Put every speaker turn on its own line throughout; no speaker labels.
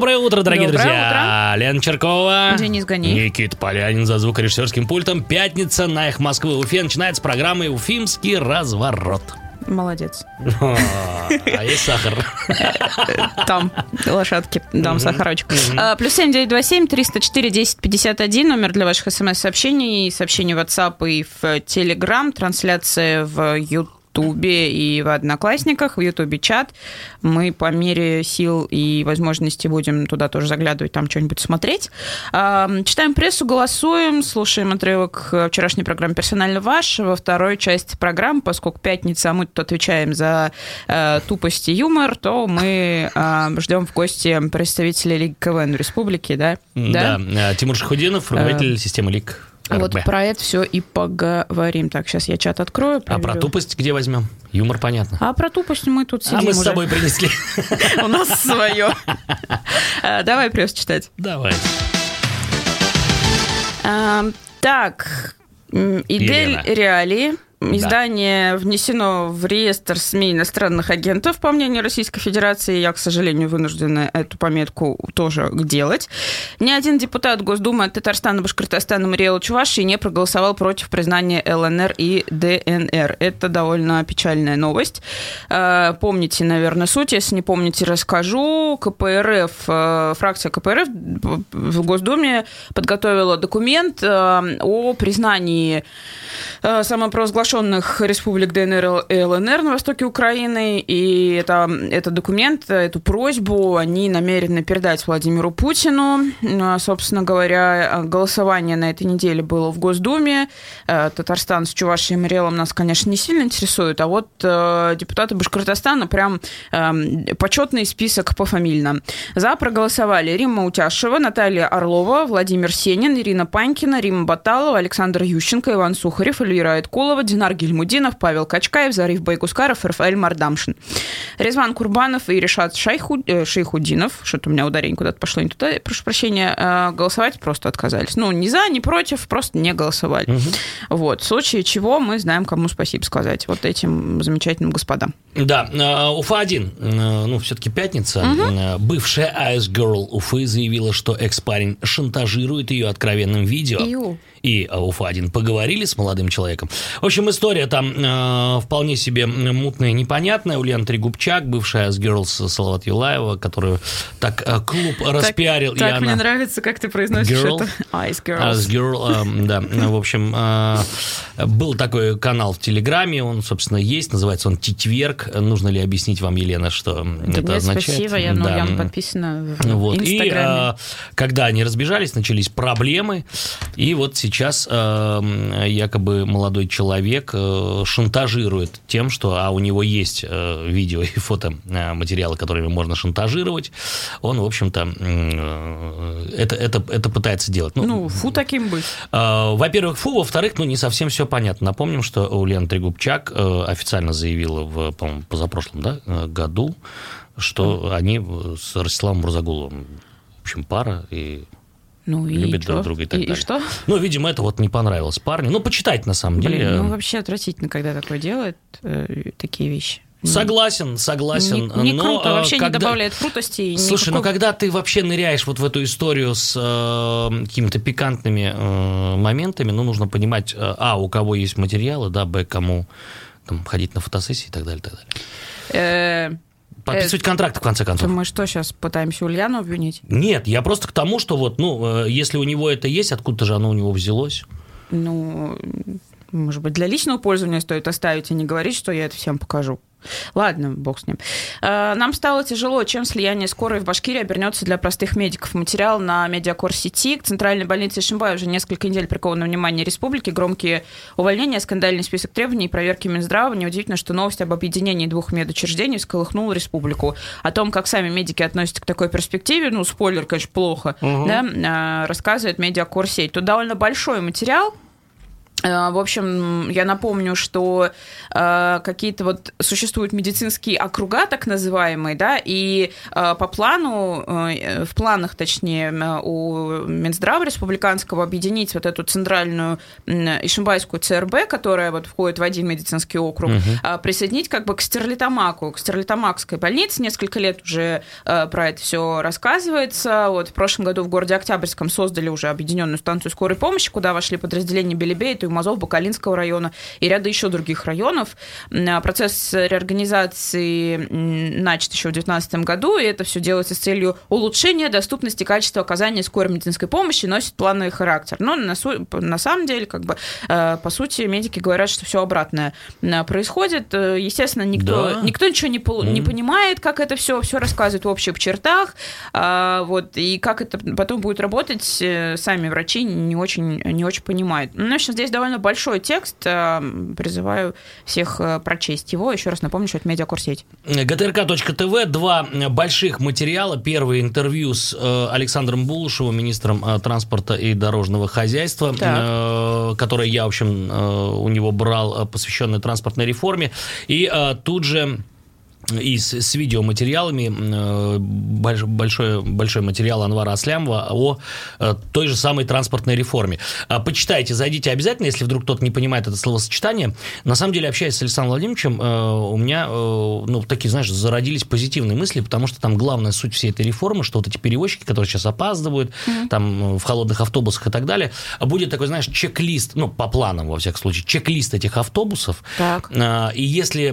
Доброе утро, дорогие
Доброе
друзья. Лена Черкова.
Денис Ганеев.
Никит Полянин за звукорежиссерским пультом. Пятница на их Москвы. Уфе начинается программа «Уфимский разворот».
Молодец.
О, А есть сахар.
Там лошадки, дам сахарочек. А, Плюс семь девять два семь триста четыре десять пятьдесят один номер для ваших смс-сообщений, сообщений в WhatsApp и в Telegram, трансляция в YouTube. И в Одноклассниках, в Ютубе чат. Мы по мере сил и возможностей будем туда тоже заглядывать, там что-нибудь смотреть. Читаем прессу, голосуем, слушаем отрывок вчерашней программы «Персонально ваш». Во второй части программы, поскольку пятница, а мы тут отвечаем за э, тупость и юмор, то мы э, ждем в гости представителей Лиги КВН Республики, да?
Да. э, Тимур Шахудинов, руководитель системы
Вот про это все и поговорим. Так, сейчас я чат открою.
А про
проверю.
тупость где возьмем? Юмор понятно.
А про тупость мы тут сидим
А мы с собой принесли.
У нас свое. А, Давай пресс читать.
Давай.
Так, Идель. Реалии. Издание внесено в реестр СМИ иностранных агентов, по мнению Российской Федерации. Я, к сожалению, вынуждена эту пометку тоже делать. Ни один депутат Госдумы от Татарстана, Башкортостана, Мариэла Чувашии не проголосовал против признания ЛНР и ДНР. Это довольно печальная новость. Э, Помните, наверное, суть. Если не помните, расскажу. КПРФ, э, фракция КПРФ в Госдуме подготовила документ э, о признании э, самопровозглашенных республик ДНР и ЛНР на востоке Украины. И это, этот документ, эту просьбу они намерены передать Владимиру Путину. Э, Собственно говоря, голосование на этой неделе было в Госдуме. Э, Татарстан с Чувашией и нас, конечно, не сильно интересует, а вот э, депутаты Башкортостана прям эм, почетный список пофамильно. За проголосовали Римма Утяшева, Наталья Орлова, Владимир Сенин, Ирина Панькина, Рима Баталова, Александр Ющенко, Иван Сухарев, Эльвира Айткулова, Динар Гельмудинов, Павел Качкаев, Зариф Байгускаров, Рафаэль Мардамшин. Резван Курбанов и Решат Шайху, э, Шейхудинов, что-то у меня ударение куда-то пошло не туда, прошу прощения, э, голосовать просто отказались. Ну, не за, не против, просто не голосовали. Вот. В случае чего мы знаем, кому спасибо сказать. Вот этим замечательным господам.
Да, э, Уфа-1, э, ну, все-таки пятница. Э, Бывшая Ice Girl Уфы заявила, что экс-парень шантажирует ее откровенным видео.
Иу.
И э, Уфа-1 поговорили с молодым человеком. В общем, история там э, вполне себе мутная и непонятная. Ульяна Трегубчак, бывшая Ice с Салават Юлаева, которую так э, клуб распиарил. и
Так,
она...
мне нравится, как ты произносишь
Girl.
это. Ice Girls.
Girl, э, да. В общем, э, был такой канал в Телеграме, он, собственно, есть, называется он Титверк. Нужно ли объяснить вам, Елена, что
Да
это
нет,
означает?
спасибо, я, ну,
Да.
я подписана в
Вот. И
Инстаграме.
э, когда они разбежались, начались проблемы. И вот сейчас э, якобы молодой человек э, шантажирует тем, что а у него есть э, видео и фото э, материалы, которыми можно шантажировать. Он, в общем-то, э, это, это, это пытается делать.
ну, фу таким быть.
Э, Во-первых, фу, во-вторых, ну, не совсем все понятно. Напомним, что Ульяна Трегубчак э, официально заявила в, по-моему, позапрошлом да, э, году, что они э, с Ростиславом Мурзагуловым, в общем, пара, и
Ну и
любят друг друга и так
и,
далее.
что?
Ну, видимо, это вот не понравилось парню. Ну, почитайте, на самом деле.
Блин, ну вообще отвратительно, когда такое делает, э, такие вещи.
Согласен, согласен.
Не, не
но,
круто,
э,
вообще
когда-
не добавляет крутости. и
Слушай, ну
никакой-
когда ты вообще ныряешь вот в эту историю с э, какими-то пикантными э, моментами, ну, нужно понимать, э, а, у кого есть материалы, да, б, кому там, ходить на фотосессии и так далее, и так далее.
Э,
Подписывать контракт, в конце концов.
мы что, сейчас пытаемся Ульяну обвинить?
Нет, я просто к тому, что вот, ну, э, если у него это есть, откуда же оно у него взялось?
Ну, может быть, для личного пользования стоит оставить и не говорить, что я это всем покажу. Ладно, бог с ним. Э, Нам стало тяжело, чем слияние скорой в Башкирии обернется для простых медиков. Материал на медиакор сети. К центральной больнице Шимбай уже несколько недель приковано внимание республики. Громкие увольнения, скандальный список требований и проверки Минздрава. Неудивительно, что новость об объединении двух медучреждений всколыхнула республику. О том, как сами медики относятся к такой перспективе, ну, спойлер, конечно, плохо, да, э, рассказывает медиакор сеть. Тут довольно большой материал, в общем, я напомню, что э, какие-то вот существуют медицинские округа, так называемые, да, и э, по плану, э, в планах, точнее, у Минздрава республиканского объединить вот эту центральную э, Ишимбайскую ЦРБ, которая вот входит в один медицинский округ, угу. э, присоединить как бы к Стерлитамаку, к Стерлитамакской больнице. Несколько лет уже э, про это все рассказывается. Вот в прошлом году в городе Октябрьском создали уже объединенную станцию скорой помощи, куда вошли подразделения Белебей, Юмазов, Бакалинского района и ряда еще других районов. А, процесс реорганизации начат еще в 2019 году, и это все делается с целью улучшения доступности качества оказания скорой медицинской помощи, носит плановый характер. Но на, на самом деле, как бы, э, по сути, медики говорят, что все обратное э, происходит. Э, естественно, никто, да. никто ничего не, mm. не понимает, как это все, все рассказывает в общих чертах, а, вот, и как это потом будет работать, сами врачи не очень, не очень понимают. Ну, в общем, здесь довольно большой текст. Э, призываю всех э, прочесть его. Еще раз напомню, что это медиакурсеть.
ГТРК.ТВ. Два больших материала. Первый интервью с э, Александром Булушевым, министром транспорта и дорожного хозяйства, так. которое я, в общем, у него брал, посвященное транспортной реформе. И тут же и с, с видеоматериалами, э, большой, большой материал Анвара Аслямова о э, той же самой транспортной реформе. А, почитайте, зайдите обязательно, если вдруг кто-то не понимает это словосочетание. На самом деле, общаясь с Александром Владимировичем, э, у меня, ну, такие, знаешь, зародились позитивные мысли, потому что там главная суть всей этой реформы, что вот эти перевозчики, которые сейчас опаздывают, mm-hmm. там, в холодных автобусах и так далее, будет такой, знаешь, чек-лист, ну, по планам, во всяком случае, чек-лист этих автобусов. Так. И если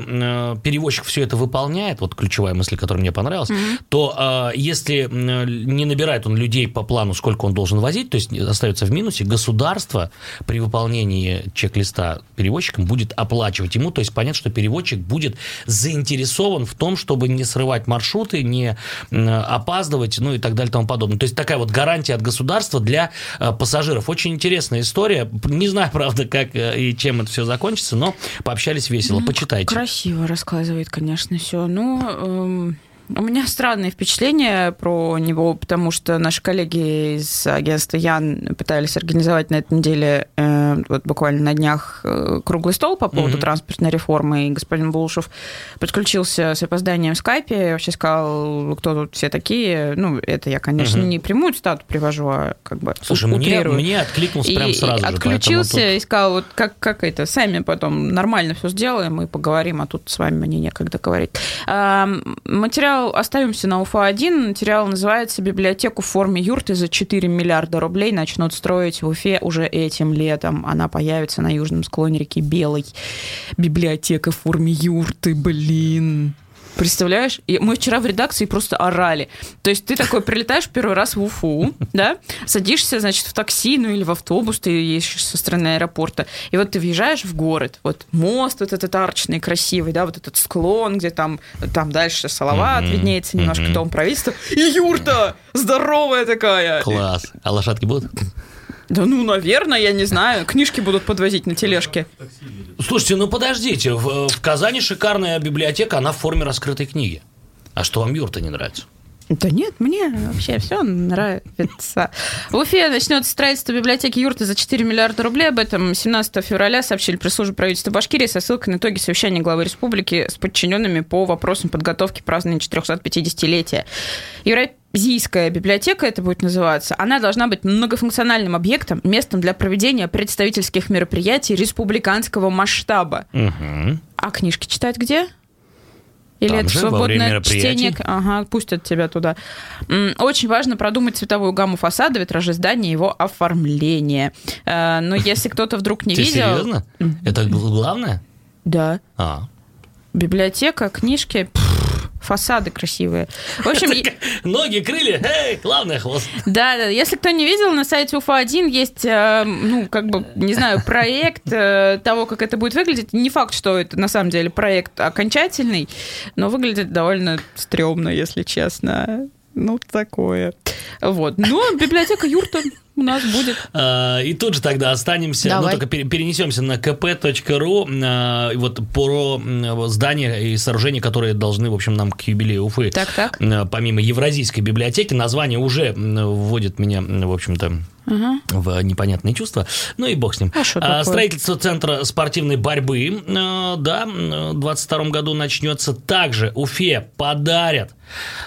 перевозчик все это выполняет, выполняет, вот ключевая мысль, которая мне понравилась, mm-hmm. то э, если не набирает он людей по плану, сколько он должен возить, то есть остается в минусе, государство при выполнении чек-листа перевозчиком будет оплачивать ему, то есть понятно, что переводчик будет заинтересован в том, чтобы не срывать маршруты, не опаздывать, ну и так далее и тому подобное. То есть такая вот гарантия от государства для э, пассажиров. Очень интересная история. Не знаю, правда, как э, и чем это все закончится, но пообщались весело. Ну, Почитайте.
Красиво рассказывает, конечно, все все. Ну, эм, у меня странные впечатления про него, потому что наши коллеги из агентства Ян пытались организовать на этой неделе, э, вот буквально на днях, э, круглый стол по поводу mm-hmm. транспортной реформы, и господин Булушев подключился с опозданием в скайпе, вообще сказал, кто тут все такие. Ну, это я, конечно, mm-hmm. не прямую цитату привожу, а как бы
Слушай, мне, мне откликнулся прямо сразу
же. Отключился тут... и сказал, вот как, как это, сами потом нормально все сделаем и поговорим, а тут с вами мне некогда говорить. Материал остаемся на УФА-1. Материал называется «Библиотеку в форме юрты за 4 миллиарда рублей начнут строить в Уфе уже этим летом». Она появится на южном склоне реки Белой. Библиотека в форме юрты, блин. Представляешь? И мы вчера в редакции просто орали. То есть ты такой прилетаешь первый раз в Уфу, да, садишься, значит, в такси, ну или в автобус, ты едешь со стороны аэропорта, и вот ты въезжаешь в город, вот мост вот этот арчный, красивый, да, вот этот склон, где там, там дальше Салават mm-hmm. виднеется, немножко mm-hmm. дом правительства, и юрта здоровая такая.
Класс. А лошадки будут?
Да ну, наверное, я не знаю. Книжки будут подвозить на тележке.
Слушайте, ну подождите. В, в Казани шикарная библиотека, она в форме раскрытой книги. А что вам юрта не нравится?
Да нет, мне вообще все нравится. В Уфе начнется строительство библиотеки юрты за 4 миллиарда рублей. Об этом 17 февраля сообщили пресс-службе правительства Башкирии со ссылкой на итоги совещания главы республики с подчиненными по вопросам подготовки празднования 450-летия. Евразийская библиотека это будет называться, она должна быть многофункциональным объектом, местом для проведения представительских мероприятий республиканского масштаба. Угу. А книжки читать где? Или Там это же, свободное чтение? Ага, пустят тебя туда. Очень важно продумать цветовую гамму фасада, витражи здания, его оформление. Э, но если кто-то вдруг не видел...
серьезно? Это главное?
Да. А. Библиотека, книжки... Фасады красивые.
В общем, ноги, крылья, эй, главное хвост.
Да, да. Если кто не видел, на сайте УФА-1 есть, э, ну, как бы, не знаю, проект э, того, как это будет выглядеть. Не факт, что это на самом деле проект окончательный, но выглядит довольно стрёмно, если честно. Ну, такое. Вот. Но библиотека юрта у нас будет.
А, и тут же тогда останемся, ну, Давай. ну только перенесемся на kp.ru, вот про здания и сооружения, которые должны, в общем, нам к юбилею Уфы.
Так, так.
Помимо Евразийской библиотеки, название уже вводит меня, в общем-то, угу. в непонятные чувства. Ну и бог с ним. А, а Строительство центра спортивной борьбы, да, в 22 году начнется. Также Уфе подарят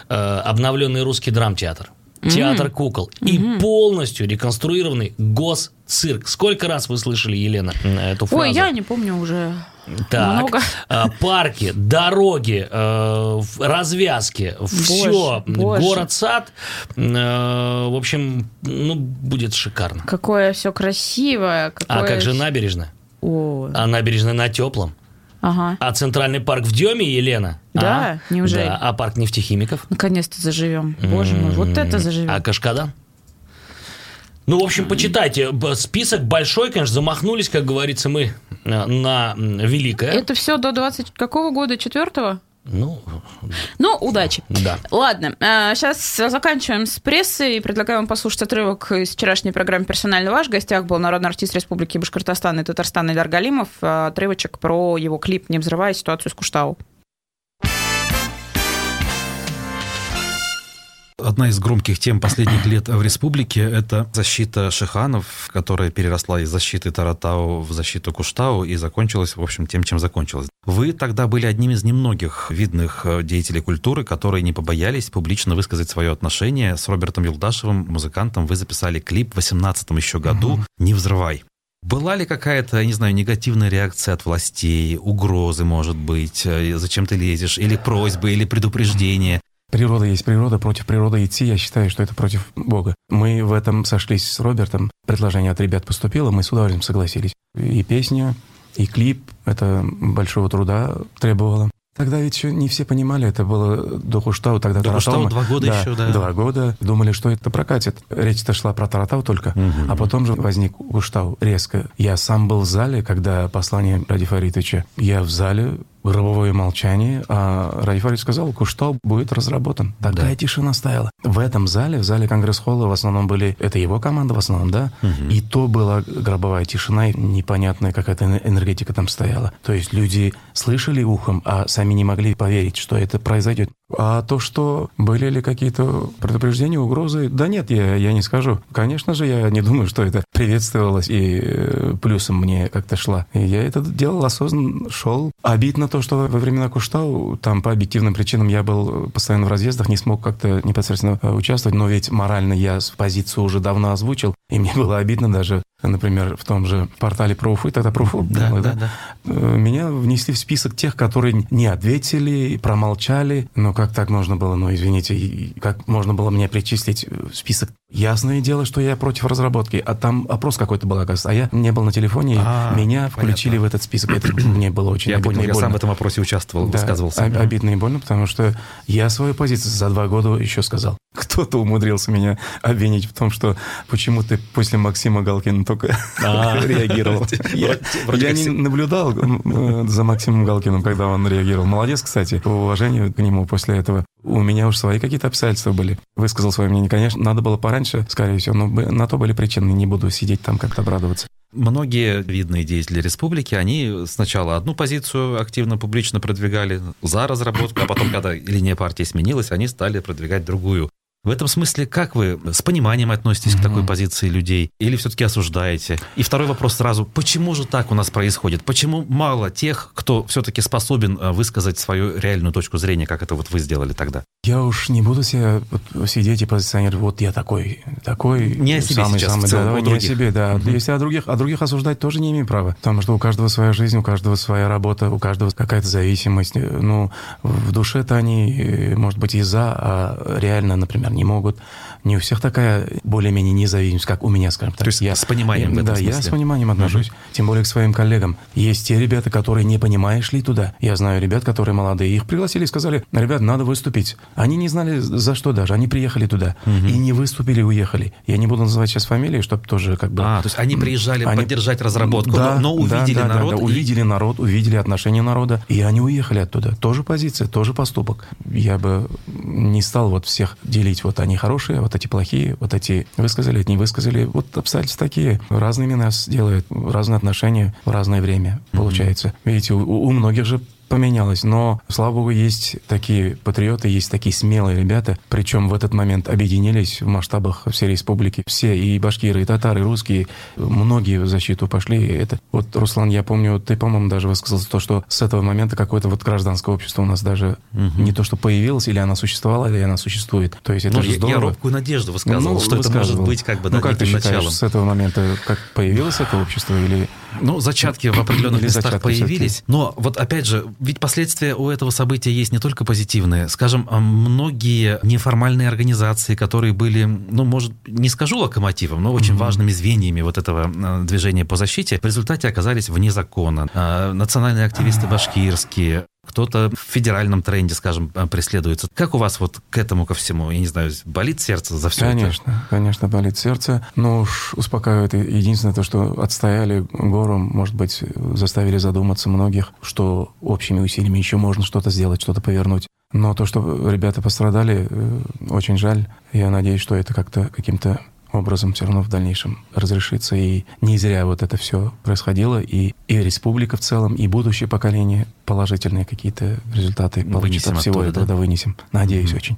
обновленный русский драмтеатр театр mm-hmm. кукол mm-hmm. и полностью реконструированный госцирк. Сколько раз вы слышали, Елена, эту фразу?
Ой, я не помню уже. Так, много.
А, парки, дороги, э, развязки, все, город-сад, э, в общем, ну, будет шикарно.
Какое все красивое.
Какое... А как же набережная? О. А набережная на теплом.
Ага.
А центральный парк в Деме, Елена?
Да,
а?
неужели?
Да. А парк нефтехимиков?
Наконец-то заживем. Боже мой, вот это заживем.
А Кашкадан? Ну, в общем, почитайте. Список большой, конечно, замахнулись, как говорится, мы э, на великое.
Это все до 20 какого года? Четвертого?
Ну,
ну, удачи.
Да.
Ладно, сейчас а, заканчиваем с прессой и предлагаю вам послушать отрывок из вчерашней программы «Персонально ваш». В гостях был народный артист Республики Башкортостан и Татарстан Идар Галимов. А, отрывочек про его клип «Не взрывая ситуацию с Куштау».
Одна из громких тем последних лет в республике – это защита шиханов, которая переросла из защиты Таратау в защиту Куштау и закончилась, в общем, тем, чем закончилась. Вы тогда были одним из немногих видных э, деятелей культуры, которые не побоялись публично высказать свое отношение. С Робертом Юлдашевым, музыкантом, вы записали клип в 18 еще году «Не взрывай». Была ли какая-то, я не знаю, негативная реакция от властей, угрозы, может быть, э, зачем ты лезешь, или просьбы, или предупреждения?
Природа есть природа, против природы идти, я считаю, что это против Бога. Мы в этом сошлись с Робертом, предложение от ребят поступило, мы с удовольствием согласились. И песня, и клип, это большого труда требовало. Тогда ведь еще не все понимали, это было до Хуштау, тогда
до Хуштау два года да, еще, да.
Два года. Думали, что это прокатит. Речь-то шла про Таратау только, угу. а потом же возник Хуштау резко. Я сам был в зале, когда послание Ради Фаритовича. Я в зале гробовое молчание, а Ради Фарид сказал, Куштау будет разработан. Такая да. тишина стояла. В этом зале, в зале Конгресс-холла в основном были, это его команда в основном, да, угу. и то была гробовая тишина, и непонятная какая-то энергетика там стояла. То есть люди слышали ухом, а сами не могли поверить, что это произойдет. А то, что были ли какие-то предупреждения, угрозы, да нет, я, я не скажу. Конечно же, я не думаю, что это приветствовалось и э, плюсом мне как-то шла. И я это делал осознанно, шел. Обидно то, что во времена Куштау, там по объективным причинам я был постоянно в разъездах, не смог как-то непосредственно э, участвовать, но ведь морально я позицию уже давно озвучил, и мне было обидно даже например, в том же портале про Уфы, тогда про Уфу, да, да, да, да. Э, меня внесли в список тех, которые не ответили, промолчали. Но как так можно было, ну, извините, как можно было мне причислить в список? Ясное дело, что я против разработки, а там опрос какой-то был, оказывается, а я не был на телефоне, а, меня включили понятно. в этот список. Это мне было очень
я
обидно
понял,
и больно.
Я сам в этом опросе участвовал, да, высказывался.
Обидно и больно, потому что я свою позицию за два года еще сказал. Кто-то умудрился меня обвинить в том, что почему ты после Максима Галкина только а. реагировал. Я не наблюдал э, за Максимом Галкиным, когда он реагировал. Молодец, кстати, по уважению к нему после этого. У меня уж свои какие-то обстоятельства были. Высказал свое мнение. Конечно, надо было пораньше, скорее всего, но на то были причины. Не буду сидеть там как-то обрадоваться.
Многие видные деятели республики, они сначала одну позицию активно публично продвигали за разработку, а потом, когда линия партии сменилась, они стали продвигать другую. В этом смысле, как вы с пониманием относитесь mm-hmm. к такой позиции людей? Или все-таки осуждаете? И второй вопрос сразу. Почему же так у нас происходит? Почему мало тех, кто все-таки способен э, высказать свою реальную точку зрения, как это вот вы сделали тогда?
Я уж не буду себе вот сидеть и позиционировать, вот я такой, такой.
Не о себе самый, сейчас, самый,
в целом, да, не о себе, да. Mm-hmm. Если о других, о других осуждать тоже не имею права. Потому что у каждого своя жизнь, у каждого своя работа, у каждого какая-то зависимость. Ну, в душе-то они, э, может быть, и за, а реально, например, не могут. Не у всех такая более-менее независимость, как у меня, скажем так.
То есть я, с пониманием
я, Да,
смысле.
я с пониманием отношусь. Угу. Тем более к своим коллегам. Есть те ребята, которые не понимаешь шли туда. Я знаю ребят, которые молодые. Их пригласили и сказали, ребят, надо выступить. Они не знали за что даже. Они приехали туда. Угу. И не выступили, уехали. Я не буду называть сейчас фамилии, чтобы тоже как бы...
А, то есть они приезжали они... поддержать разработку, да, но, но увидели да, да, народ. Да, да,
и... увидели народ, увидели отношение народа. И они уехали оттуда. Тоже позиция, тоже поступок. Я бы не стал вот всех делить вот они хорошие, вот эти плохие, вот эти высказали, не высказали. Вот обстоятельства такие. Разными нас делают, разные отношения в разное время, получается. Mm-hmm. Видите, у, у многих же поменялось. Но, слава богу, есть такие патриоты, есть такие смелые ребята, причем в этот момент объединились в масштабах всей республики. Все, и башкиры, и татары, и русские, многие в защиту пошли. Это вот, Руслан, я помню, ты, по-моему, даже высказался то, что с этого момента какое-то вот гражданское общество у нас даже угу. не то, что появилось, или она существовала, или она существует. То есть это ну, же здорово.
Я робкую надежду высказывал, ну, что высказывал. это может быть как бы
ну, как ты считаешь,
началом.
с этого момента как появилось это общество или...
Ну, зачатки в определенных местах появились. Но вот опять же, ведь последствия у этого события есть не только позитивные. Скажем, а, многие неформальные организации, которые были, ну, может, не скажу локомотивом, но очень mm-hmm. важными звеньями вот этого а, движения по защите, в результате оказались вне закона. А, национальные активисты башкирские, кто-то в федеральном тренде, скажем, э, преследуется. Как у вас вот к этому ко всему? Я не знаю, болит сердце за все
конечно,
это?
Конечно, болит сердце. Но уж успокаивает единственное то, что отстояли гору, может быть, заставили задуматься многих, что общими усилиями еще можно что-то сделать, что-то повернуть. Но то, что ребята пострадали, э, очень жаль. Я надеюсь, что это как-то каким-то образом все равно в дальнейшем разрешится. И не зря вот это все происходило. И, и республика в целом, и будущее поколение положительные какие-то результаты получит от всего оттуда, этого. Да? да, вынесем. Надеюсь mm-hmm. очень.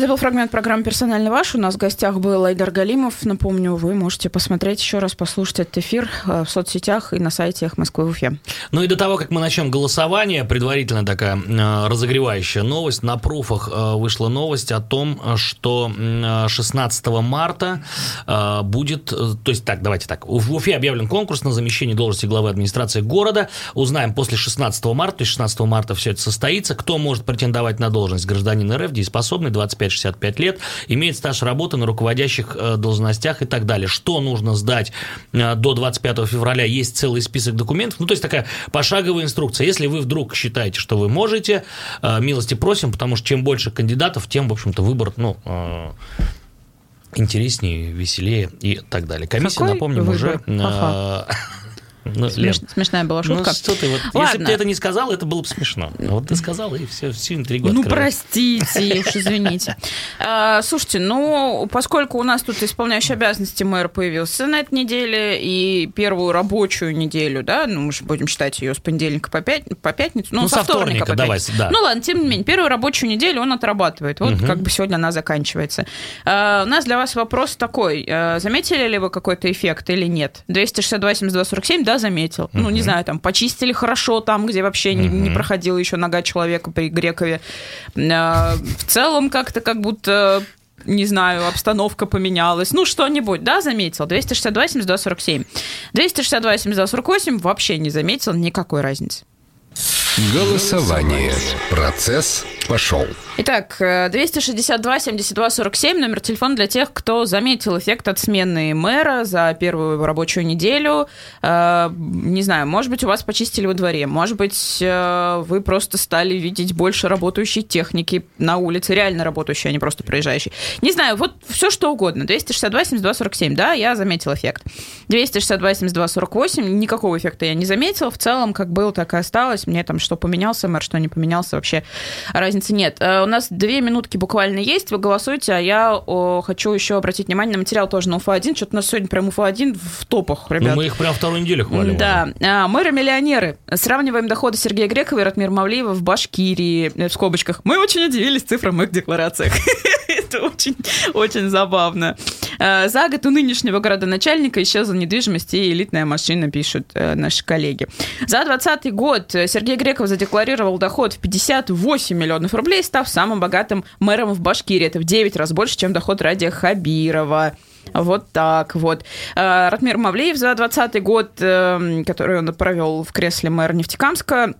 Это был фрагмент программы «Персонально ваш». У нас в гостях был Айдар Галимов. Напомню, вы можете посмотреть еще раз, послушать этот эфир э, в соцсетях и на сайте «Эхо Москвы» в Уфе.
Ну и до того, как мы начнем голосование, предварительно такая э, разогревающая новость. На пруфах э, вышла новость о том, что 16 марта будет... То есть так, давайте так. В Уфе объявлен конкурс на замещение должности главы администрации города. Узнаем после 16 марта, то есть 16 марта все это состоится, кто может претендовать на должность гражданина РФ, дееспособный, 25 55-65 лет, имеет стаж работы на руководящих э, должностях и так далее. Что нужно сдать э, до 25 февраля? Есть целый список документов. Ну, то есть такая пошаговая инструкция. Если вы вдруг считаете, что вы можете, э, милости просим, потому что чем больше кандидатов, тем, в общем-то, выбор, ну, интереснее, веселее и так далее. Комиссия,
Какой
напомним,
выбор?
уже...
Ага. Ну, Смеш... Смешная была ну, шутка.
Ну, что ты, вот, если бы ты это не сказал, это было бы смешно. Вот ты сказал, и все, всю интригу
Ну, простите, уж извините. А, слушайте, ну, поскольку у нас тут исполняющий обязанности мэр появился на этой неделе, и первую рабочую неделю, да, ну, мы же будем считать ее с понедельника по, пят... по пятницу, ну, ну со, со вторника, вторника по давай, да. Ну, ладно, тем не менее, первую рабочую неделю он отрабатывает. Вот угу. как бы сегодня она заканчивается. А, у нас для вас вопрос такой. А, заметили ли вы какой-то эффект или нет? 262 72 47, да, заметил. Uh-huh. Ну, не знаю, там, почистили хорошо там, где вообще uh-huh. не, не проходила еще нога человека при Грекове. А, в целом как-то как будто не знаю, обстановка поменялась, ну, что-нибудь, да, заметил. 262, 72, 47. 262, 72, 48 вообще не заметил никакой разницы.
Голосование. Процесс пошел.
Итак, 262 72 47 номер телефона для тех, кто заметил эффект от смены мэра за первую рабочую неделю. Э, не знаю, может быть, у вас почистили во дворе, может быть, э, вы просто стали видеть больше работающей техники на улице, реально работающей, а не просто проезжающей. Не знаю, вот все что угодно. 262 72 47, да, я заметил эффект. 262 72 48, никакого эффекта я не заметила. В целом, как было, так и осталось. Мне там что поменялся мэр, что не поменялся, вообще разницы нет. Э, у нас две минутки буквально есть, вы голосуете, а я о, хочу еще обратить внимание на материал тоже на УФА-1. Что-то у нас сегодня прям УФА-1 в топах, ребят.
Ну, мы их прям вторую неделю хвалим.
Да. А, мэры-миллионеры. Сравниваем доходы Сергея Грекова и Ратмира Мавлиева в Башкирии, э, в скобочках. Мы очень удивились цифрам их декларациях. Это очень, очень забавно. Э, за год у нынешнего городоначальника исчезла недвижимость и элитная машина, пишут наши коллеги. За 2020 год Сергей Греков задекларировал доход в 58 миллионов рублей, став самым богатым мэром в Башкирии. Это в 9 раз больше, чем доход Радия Хабирова. Вот так вот. Э, Ратмир Мавлеев за 2020 год, э, который он провел в кресле мэра Нефтекамска,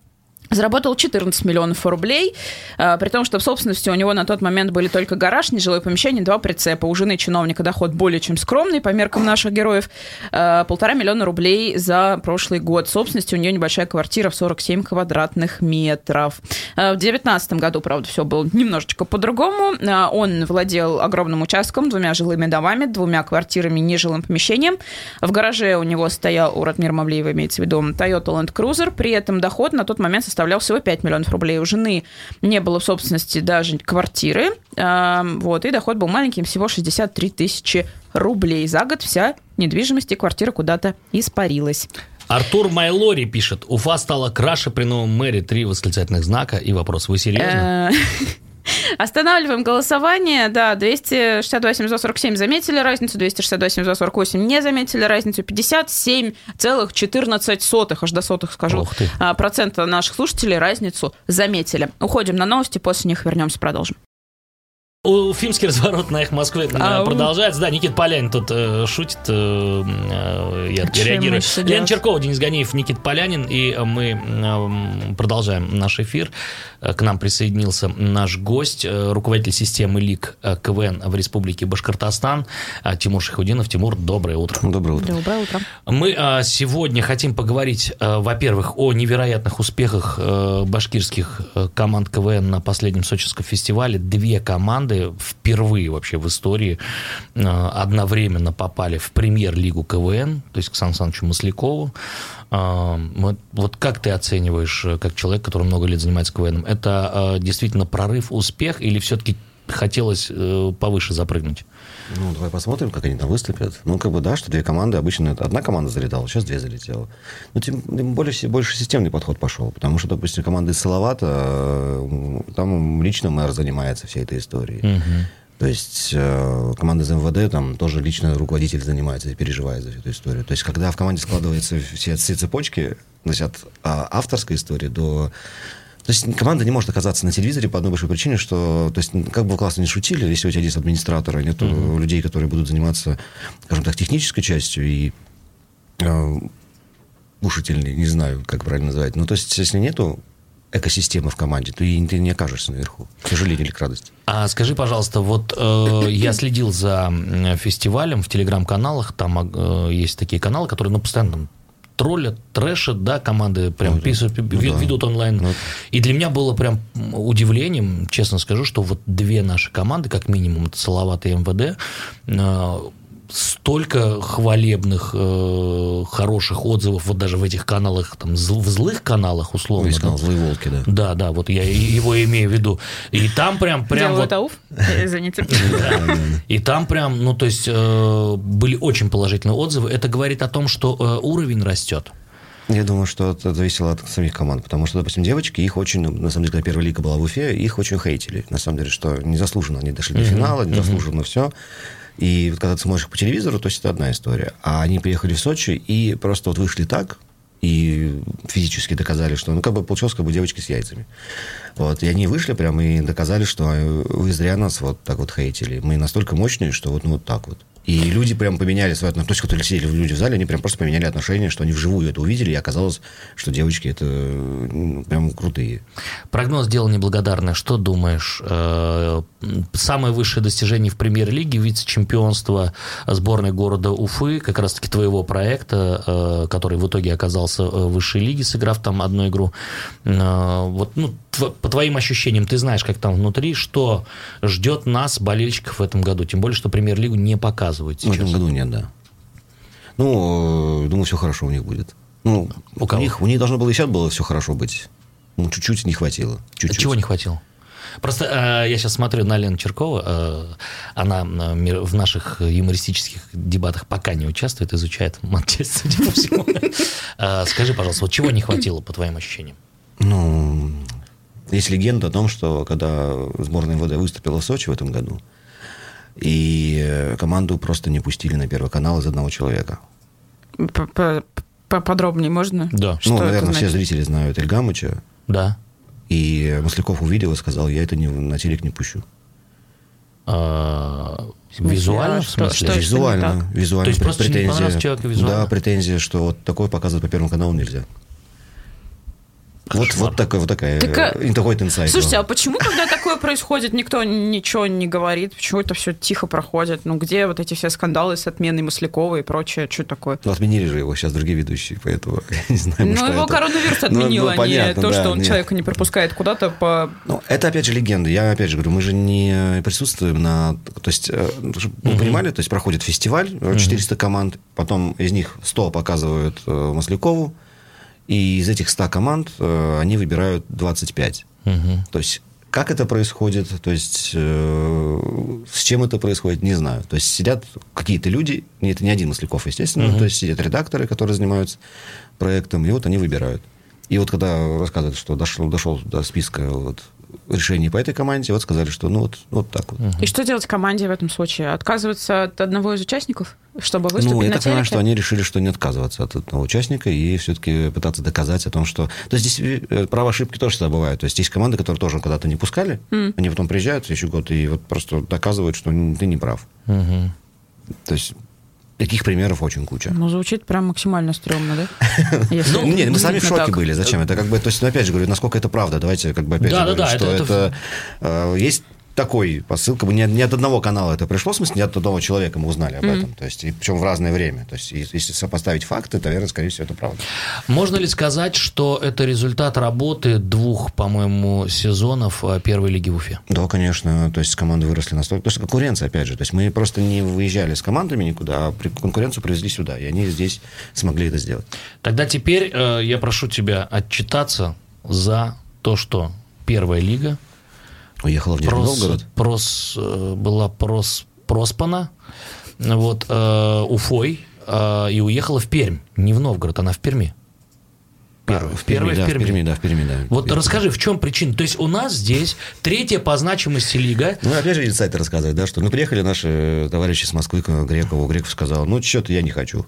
Заработал 14 миллионов рублей, а, при том, что в собственности у него на тот момент были только гараж, нежилое помещение, два прицепа. У жены чиновника доход более чем скромный, по меркам наших героев, а, полтора миллиона рублей за прошлый год. В собственности у нее небольшая квартира в 47 квадратных метров. А, в 2019 году, правда, все было немножечко по-другому. Он владел огромным участком, двумя жилыми домами, двумя квартирами, нежилым помещением. В гараже у него стоял, у Ратмира Мавлеева имеется в виду, Toyota Land Cruiser, при этом доход на тот момент составлял составлял всего 5 миллионов рублей. У жены не было в собственности даже квартиры, вот, и доход был маленьким, всего 63 тысячи рублей. За год вся недвижимость и квартира куда-то испарилась.
Артур Майлори пишет, Уфа стала краше при новом мэре. Три восклицательных знака и вопрос. Вы серьезно?
Останавливаем голосование. Да, 268 за 47 заметили разницу, 268 за 48 не заметили разницу. 57,14 аж до сотых скажу. А, процента наших слушателей разницу заметили. Уходим на новости, после них вернемся, продолжим.
Уфимский разворот на их Москве а, продолжается. Да, Никит Полянин тут э, шутит, э, э, я а реагирую. Лена Черкова, Денис Ганеев, Никит Полянин. И мы э, продолжаем наш эфир. Э, к нам присоединился наш гость, э, руководитель системы ЛИК э, КВН в Республике Башкортостан Тимур Шахудинов. Тимур, доброе утро.
Доброе утро.
Доброе утро.
Мы сегодня хотим поговорить, во-первых, о невероятных успехах башкирских команд КВН на последнем Сочинском фестивале. Две команды впервые вообще в истории одновременно попали в премьер-лигу КВН, то есть к Сан Санычу Маслякову. Э, вот, вот как ты оцениваешь, э, как человек, который много лет занимается КВНом, это действительно прорыв, успех или все-таки хотелось повыше запрыгнуть?
Ну, давай посмотрим, как они там выступят. Ну, как бы, да, что две команды, обычно одна команда залетала, сейчас две залетела. Ну, тем, тем более, больше системный подход пошел, потому что, допустим, команда из Салавата, э, там лично мэр занимается всей этой историей. Угу. То есть э, команда из МВД, там тоже лично руководитель занимается и переживает за эту историю. То есть когда в команде складываются все, все цепочки, значит, от а, авторской истории до то есть команда не может оказаться на телевизоре по одной большой причине, что, то есть, как бы классно не шутили, если у тебя есть администраторы, нет uh-huh. людей, которые будут заниматься, скажем так, технической частью и э, ушительной, не знаю, как правильно называть. Ну, то есть, если нету экосистемы в команде, то и ты не окажешься наверху, к сожалению или к радости.
А скажи, пожалуйста, вот э, я следил за фестивалем в телеграм-каналах, там э, есть такие каналы, которые ну, постоянно там, троллят, трэшат, да, команды прям ну, пишут, ну, ведут да. онлайн. Ну, и для меня было прям удивлением, честно скажу, что вот две наши команды, как минимум, это Салават и МВД, э, столько хвалебных, э, хороших отзывов, вот даже в этих каналах, там, в злых каналах, условно. Есть
канал «Злые волки», да.
Да, да, вот я его имею в виду. И там прям... прям
вот, ауф? Извините.
И там прям, ну, то есть, э, были очень положительные отзывы. Это говорит о том, что э, уровень растет.
Я думаю, что это зависело от самих команд, потому что, допустим, девочки, их очень, на самом деле, когда первая лига была в Уфе, их очень хейтили. На самом деле, что незаслуженно они дошли до финала, незаслуженно все. И вот когда ты смотришь по телевизору, то есть это одна история. А они приехали в Сочи и просто вот вышли так, и физически доказали, что, ну, как бы получилось, как бы девочки с яйцами. Вот, и они вышли прямо и доказали, что вы зря нас вот так вот хейтили. Мы настолько мощные, что вот, ну, вот так вот. И люди прям поменяли свое отношение. То есть, которые сидели люди в зале, они прям просто поменяли отношение, что они вживую это увидели, и оказалось, что девочки это ну, прям крутые.
Прогноз дело неблагодарное. Что думаешь? Э, самое высшее достижение в премьер-лиге, вице-чемпионство сборной города Уфы, как раз-таки твоего проекта, э, который в итоге оказался в высшей лиге, сыграв там одну игру. Э, вот, ну, по твоим ощущениям, ты знаешь, как там внутри, что ждет нас, болельщиков, в этом году? Тем более, что премьер-лигу не показывают сейчас.
Ну, в этом году нет, да. Ну, думаю, все хорошо у них будет. Ну, у, у них, у них должно было и сейчас было все хорошо быть. Ну, чуть-чуть не хватило. Чуть-чуть.
Чего не хватило? Просто э, я сейчас смотрю на Лену Черкова. Э, она э, в наших юмористических дебатах пока не участвует, изучает матчасть, судя по всему. Э, скажи, пожалуйста, вот чего не хватило, по твоим ощущениям?
Ну, есть легенда о том, что когда сборная МВД выступила в Сочи в этом году, и команду просто не пустили на Первый канал из одного человека.
Поподробнее можно?
Да. Что ну, наверное, все зрители знают Эльгамыча.
Да.
И Масляков увидел и сказал, я это не, на телек не пущу.
А, визуально, в смысле?
Что, что визуально. визуально. То
есть просто претензия, не человеку визуально?
Да, претензия, что вот такое показывать по Первому каналу нельзя. Вот, вот, такой, вот такая, так, а такой инсайт.
Слушайте, а почему, когда такое происходит, никто ничего не говорит? Почему это все тихо проходит? Ну, где вот эти все скандалы с отменой Маслякова и прочее? Что такое?
Ну, отменили же его сейчас другие ведущие, поэтому не знаю,
Ну, его это... коронавирус отменил, ну, ну, понятно, а не то, да, что он нет. человека не пропускает куда-то по...
Ну, это, опять же, легенда. Я, опять же, говорю, мы же не присутствуем на... То есть, э, вы понимали, то есть, проходит фестиваль, 400 команд, потом из них 100 показывают э, Маслякову, И из этих 100 команд э, они выбирают 25.
Угу.
То есть как это происходит, то есть э, с чем это происходит, не знаю. То есть сидят какие-то люди, это не один Масляков, естественно,
Мгм.
то есть сидят редакторы, которые занимаются проектом, и вот они выбирают. И вот когда рассказывают, что дошел, дошел до списка вот, решений по этой команде, вот сказали, что ну вот, вот так вот.
И что делать команде в этом случае? Отказываться от одного из участников, чтобы выступить
ну, я
на
так понимаю, что они решили, что не отказываться от одного участника и все-таки пытаться доказать о том, что... То есть здесь э, право ошибки тоже всегда бывает. То есть есть команды, которые тоже когда-то не пускали,
М.
они потом приезжают еще год и вот просто доказывают, что ты не прав.
Угу.
То есть таких примеров очень куча.
Ну, звучит прям максимально стрёмно, да?
Ну, нет, мы сами в шоке были. Зачем? Это как бы, то есть, ну, опять же говорю, насколько это правда. Давайте как бы опять же что
это-
это, э, есть такой посыл, как бы не, не от одного канала это пришло, в смысле, не от одного человека мы узнали об этом. То есть, и причем в разное время. То есть, если сопоставить факты, то, наверное, скорее всего, это правда.
Можно ли сказать, что это результат работы двух, по-моему, сезонов э, первой лиги в Уфе?
Да, конечно. То есть команды выросли настолько. Потому что конкуренция, опять же. То есть мы просто не выезжали с командами никуда, а конкуренцию привезли сюда. И они здесь смогли это сделать.
Тогда теперь э, я прошу тебя отчитаться за то, что первая лига
Уехала в Нижний
прос-
Новгород.
прос, э, была прос, проспана вот, э, Уфой э, и уехала в Пермь. Не в Новгород, она в Перми. Первая,
А, в Перми, да,
в Перми.
в Перми, да, в Перми, да.
Вот
Перми.
расскажи, в чем причина? То есть у нас здесь третья по значимости лига.
Ну, опять же, инсайты рассказывают, да, что ну, приехали наши товарищи с Москвы к Грекову. Греков сказал, ну, что-то я не хочу.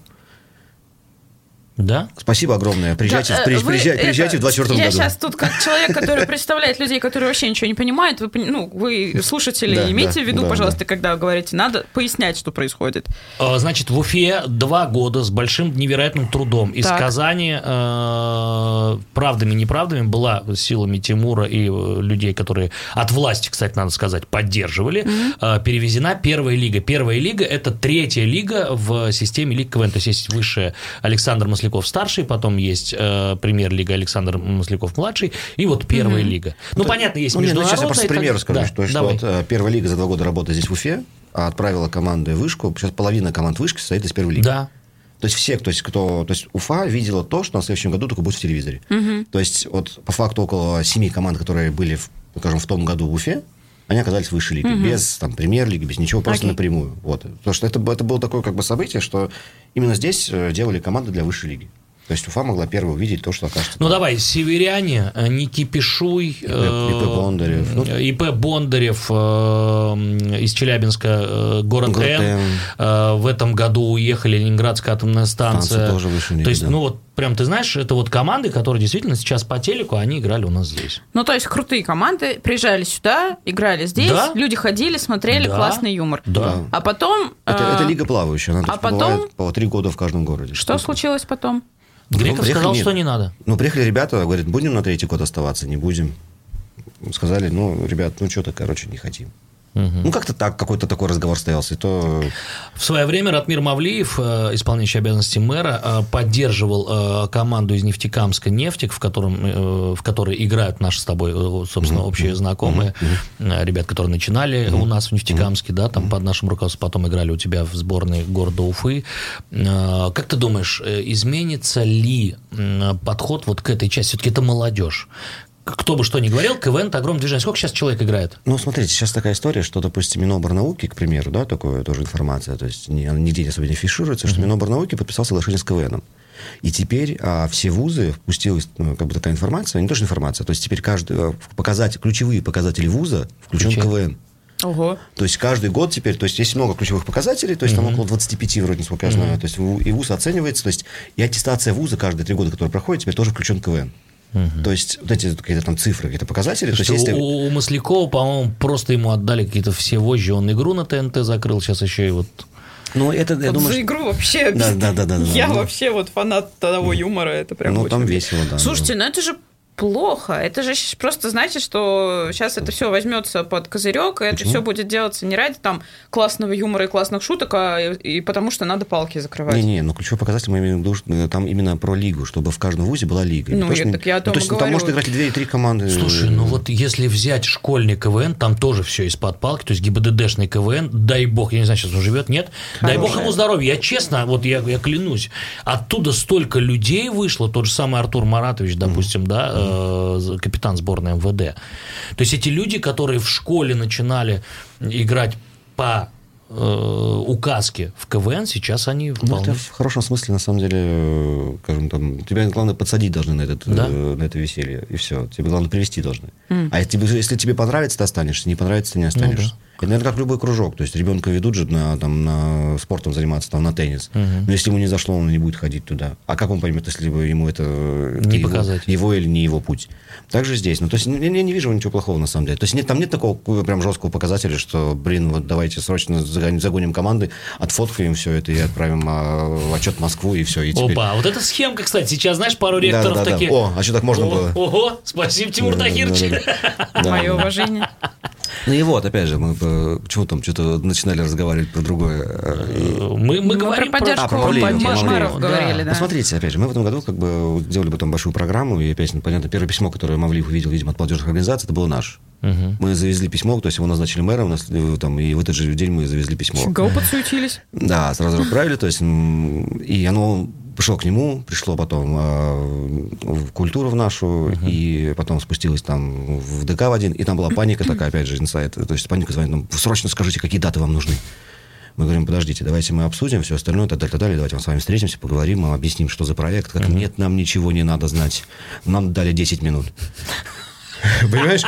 Да?
Спасибо огромное. Приезжайте,
Да, э,
при-
вы
приезжай- приезжайте
это,
в 24
Я
году.
сейчас тут как человек, который представляет людей, которые вообще ничего не понимают. Вы, ну, вы, слушатели,
Да,
имейте
да,
в виду,
да,
пожалуйста, когда вы говорите, надо пояснять, что происходит.
Э, Значит, в Уфе два года с большим невероятным трудом. Из
Так.
Казани э, правдами, неправдами была силами Тимура и э, людей, которые от власти, кстати, надо сказать, поддерживали, э, перевезена первая лига. Первая лига – это третья лига в системе лиг КВН. То есть есть высшая Александр Масляков-старший, потом есть э, премьер-лига Александр Масляков-младший, и вот первая лига. Ну, понятно, есть
Ну, ну,
международная.
сейчас я просто
так-
пример скажу,
Да,
что, что вот, э, первая лига за два года работы здесь в Уфе а отправила команды в вышку. Сейчас половина команд вышки состоит из первой лиги.
Да.
То есть все, то есть, кто, то есть Уфа видела то, что на следующем году только будет в телевизоре. То есть вот по факту около семи команд, которые были, в, скажем, в том году в Уфе, они оказались в высшей лиге, без там премьер-лиги, без ничего, просто
Окей.
напрямую. Вот. Потому что это, это было такое как бы событие, что именно здесь э, делали команды для высшей лиги. То есть Уфа могла первой увидеть то, что окажется.
Ну давай, северяне, э, не кипишуй. э,
ИП Бондарев. Ну,
ИП Бондарев э, из Челябинска, э, город. М. Э, В этом году уехали Ленинградская атомная станция.
Станция тоже высшей лиги,
То есть,
да.
ну вот, прям ты знаешь, это вот команды, которые действительно сейчас по телеку, они играли у нас здесь.
Ну, то есть крутые команды приезжали сюда, играли здесь,
Да.
люди ходили, смотрели,
Да.
классный юмор.
Да.
А потом...
это,
э,
это лига плавающая, она
а потом-
по три года в каждом городе.
Что случилось потом?
Греков
приехали,
сказал,
нет.
что не надо.
Ну, приехали ребята, говорят, будем на третий год оставаться, не будем. Сказали, ну, ребят, ну, что-то, короче, не хотим. Ну, как-то так, какой-то такой разговор стоялся. И то
В свое время Ратмир Мавлиев, э, исполняющий обязанности мэра, э, поддерживал э, команду из Нефтекамска «Нефтик», в, котором, в которой играют наши с тобой, собственно, общие знакомые, ребят, которые начинали у нас в Нефтекамске, да, там под нашим руководством, потом играли у тебя в сборной города Уфы. Как ты думаешь, изменится ли подход вот к этой части? Все-таки это молодежь. Кто бы что ни говорил, КВН – это огромное движение. Сколько сейчас человек играет?
Ну, смотрите, сейчас такая история, что, допустим, Миноборнауки, к примеру, да, такое тоже информация, то есть не, она нигде особо не фишируется, что Миноборнауки подписал соглашение с КВНом. И теперь а, все вузы впустилась ну, как бы такая информация, не тоже информация, то есть теперь каждый а, показатель, ключевые показатели вуза включен
Включен.
КВН.
Ого.
То есть каждый год теперь, то есть есть много ключевых показателей, то есть там около 25 вроде, насколько я знаю, то есть и вуз оценивается, то есть и аттестация вуза каждые три года, которая проходит, теперь тоже включен КВН. То есть вот эти какие-то там цифры, какие-то показатели, то есть
Что
если...
у, у Маслякова, по-моему, просто ему отдали какие-то все вожжи, он игру на ТНТ закрыл, сейчас еще и вот...
Ну, это, я
Вот
думаю,
за
что-
игру вообще...
Да, да, да, да, да,
Я
ну.
вообще вот фанат того юмора, это прям
Ну,
очень
там весело, да.
Слушайте, ну это же плохо. Это же просто значит, что сейчас это все возьмется под козырек, и это все будет делаться не ради там классного юмора и классных шуток, а и, и потому что надо палки закрывать.
Не-не, но ключевой показатель мы имеем в виду, что, э, там именно про лигу, чтобы в каждом вузе была лига.
Ну,
то,
я- так я о том
то
и
есть ну,
говорю.
там может играть две, и три команды.
Слушай, ну вот если взять школьный КВН, там тоже все из-под палки, то есть ГИБДДшный КВН, дай бог, я не знаю, сейчас он живет, нет, дай бог ему здоровья, я честно, вот я, я клянусь, оттуда столько людей вышло, тот же самый Артур Маратович, допустим, да, э, капитан сборной МВД. То есть эти люди, которые в школе начинали играть по э, указке в КВН, сейчас они
Ну,
вполне...
это в хорошем смысле, на самом деле, э, скажем, там, тебя, главное, подсадить должны на, этот,
Да.
э, на это веселье, и все. Тебе, главное, привести должны. А если тебе, если тебе понравится, ты останешься, не понравится, ты не останешься. Это, наверное, как любой кружок. То есть ребенка ведут же на, там, на спортом заниматься, там, на теннис. Но если ему не зашло, он не будет ходить туда. А как он поймет, если бы ему это...
Не
его,
показать.
Его или не его путь. Также здесь. Ну, то есть я, я не вижу ничего плохого, на самом деле. То есть нет, там нет такого прям жесткого показателя, что, блин, вот давайте срочно загоним, команды, отфоткаем все это и отправим а, в отчет в Москву, и все. И теперь...
Опа, вот эта схемка, кстати, сейчас, знаешь, пару ректоров
Да-да-да.
таких...
О, а что так можно
О,
было?
Ого, спасибо, Тимур
Да, да,
Тахирович.
да, да. Да.
Мое уважение.
Ну и вот, опять же, мы э, чего там, что-то начинали разговаривать про другое. э, и-
Мы, мы
Мы
говорим
про поддержку
А, про Павлеева,
ма-
про
мэров
Павлеева,
говорили,
да.
да.
Ну, смотрите, опять же, мы в этом году как бы бы там большую программу, и опять, ну, понятно, первое письмо, которое Мавлиев увидел, видимо, от молодежных организаций, это было наше. Мы завезли письмо, то есть его назначили мэром, у нас, э, там, и в этот же день мы завезли письмо.
Го подсуетились.
Да, сразу отправили, то есть, и оно пришло к нему, пришло потом э, в культуру в нашу, и потом спустилось там в ДК в один, и там была паника такая, опять же, инсайт, то есть паника звонит, нам, срочно скажите, какие даты вам нужны. Мы говорим, подождите, давайте мы обсудим все остальное, так далее, так далее, давайте мы с вами встретимся, поговорим, мы объясним, что за проект, как нет, нам ничего не надо знать, нам дали 10 минут. Понимаешь?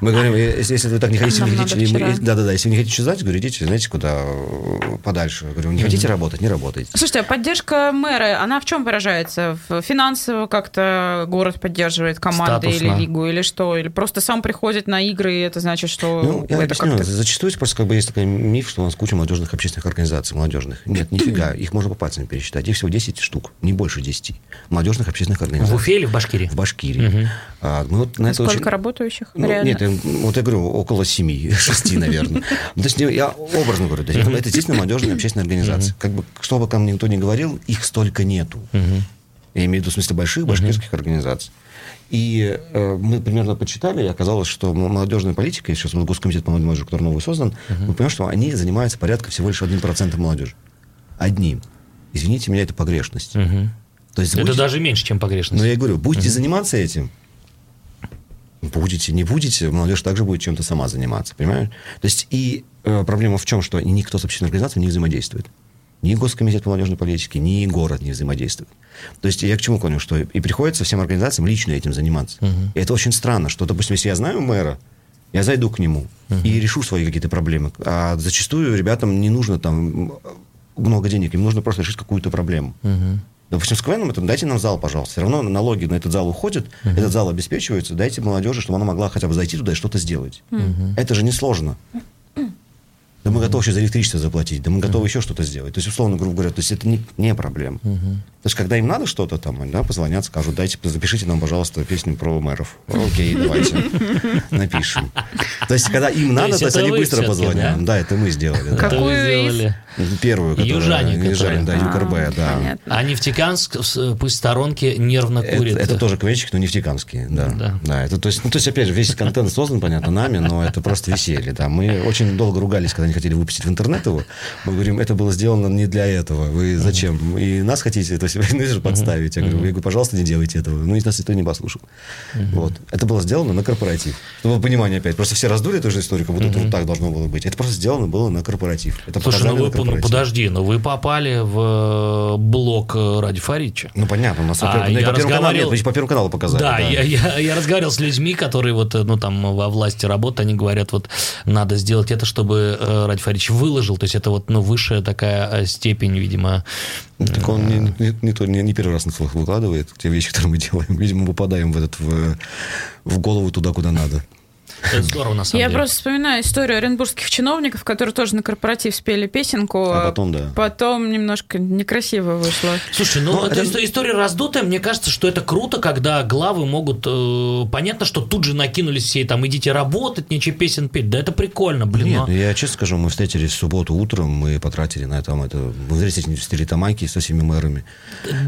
Мы говорим, если, если вы так не хотите, не хотите, да, да, да, если вы не хотите что знать, говорю, идите, знаете, куда э, подальше. Говорю, не хотите работать, не работайте.
Слушайте, а поддержка мэра, она в чем выражается? В финансово как-то город поддерживает команды или лигу, или что? Или просто сам приходит на игры, и это значит, что
Ну, я
это
объясню. Зачастую просто как бы есть такой миф, что у нас куча молодежных общественных организаций молодежных. Нет, нифига. Их можно по пальцам пересчитать. Их всего 10 штук, не больше 10. Молодежных общественных
В
организаций.
Уфе или в Башкирии?
В Башкирии. А, мы вот на это очень-
работающих?
Ну,
реально?
нет, я- вот я говорю, около семи, шести, наверное. То есть я образно говорю, это, действительно молодежная общественная организация. Как бы, что бы там никто ни говорил, их столько нету. Я имею в виду в смысле больших башкирских организаций. И э, мы примерно почитали, и оказалось, что молодежная политика, сейчас вот Госкомитет по молодежи, который новый создан, мы понимаем, что они занимаются порядка всего лишь одним процентом молодежи. Одним. Извините меня, это погрешность. То есть
Это
будете-
даже меньше, чем
но
погрешность.
я и говорю, будете заниматься этим, будете, не будете, молодежь также будет чем-то сама заниматься, понимаешь? То есть и э, проблема в чем, что никто с общественной организацией не взаимодействует. Ни Госкомитет по молодежной политике, ни город не взаимодействует. То есть я к чему клоню, что и приходится всем организациям лично этим заниматься. И это очень странно, что, допустим, если я знаю мэра, я зайду к нему и решу свои какие-то проблемы. А зачастую ребятам не нужно там много денег, им нужно просто решить какую-то проблему. Допустим, с КВНом это дайте нам зал, пожалуйста. Все равно налоги на этот зал уходят, этот зал обеспечивается, дайте молодежи, чтобы она могла хотя бы зайти туда и что-то сделать. Это же несложно. Да мы готовы еще за электричество заплатить, да мы готовы еще что-то сделать. То есть, условно, грубо говоря, то есть это не, не проблема. То есть, когда им надо что-то там, да, позвонят, скажут, дайте, запишите нам, пожалуйста, песню про мэров. Окей, давайте, напишем. То есть, когда им надо, то есть
это
они быстро позвонят.
да?
Это мы сделали.
Какую.
Первую, которая...
Южане,
да,
А,
ЮКРБ, да.
А Нефтеканск пусть в сторонке нервно курит.
это тоже КВНчик, но нефтекамский, да.
Да.
Это, то, есть, ну, то есть, опять же, весь контент создан, понятно, нами, но это просто веселье. Да. Мы очень долго ругались, когда не хотели выпустить в интернет его. Мы говорим, это было сделано не для этого. Вы зачем? И нас хотите, то есть, вы же подставить. Я говорю, я говорю, пожалуйста, не делайте этого. Ну, и нас никто не послушал. Вот. Это было сделано на корпоратив. Чтобы понимание опять. Просто все раздули эту же историю, как будто это вот так должно было быть. Это просто сделано было на корпоратив. Это
Слушай, ну вы ну, подожди, но вы попали в э, блок э, Ради Фаридча.
Ну, понятно, у нас
А,
по,
я
по первому каналу, нет, по первому каналу показали.
Да, Я, я, я разговаривал с людьми, которые вот, э, ну, там, во власти работают, они говорят, вот, надо сделать это, чтобы э, Ради Фаридович выложил, то есть это вот, ну, высшая такая э, степень, видимо,
Так он не, не, не, не- не первый раз на слух выкладывает те вещи, которые мы делаем. Видимо, попадаем в, этот, в, в голову туда, куда надо.
Это здорово, на самом
Я
деле.
просто вспоминаю историю оренбургских чиновников, которые тоже на корпоратив спели песенку,
А потом, да.
потом немножко некрасиво вышло.
Слушай, ну,
Ну,
эта
это-
исто- история раздутая. Мне кажется, что это круто, когда главы могут... э, понятно, что тут же накинулись все, там, идите работать, нечего песен петь. Да это прикольно, блин.
Нет,
но-
ну, я честно скажу, мы встретились в субботу утром, мы потратили на этом это... Мы встретились в Тамайке со всеми мэрами.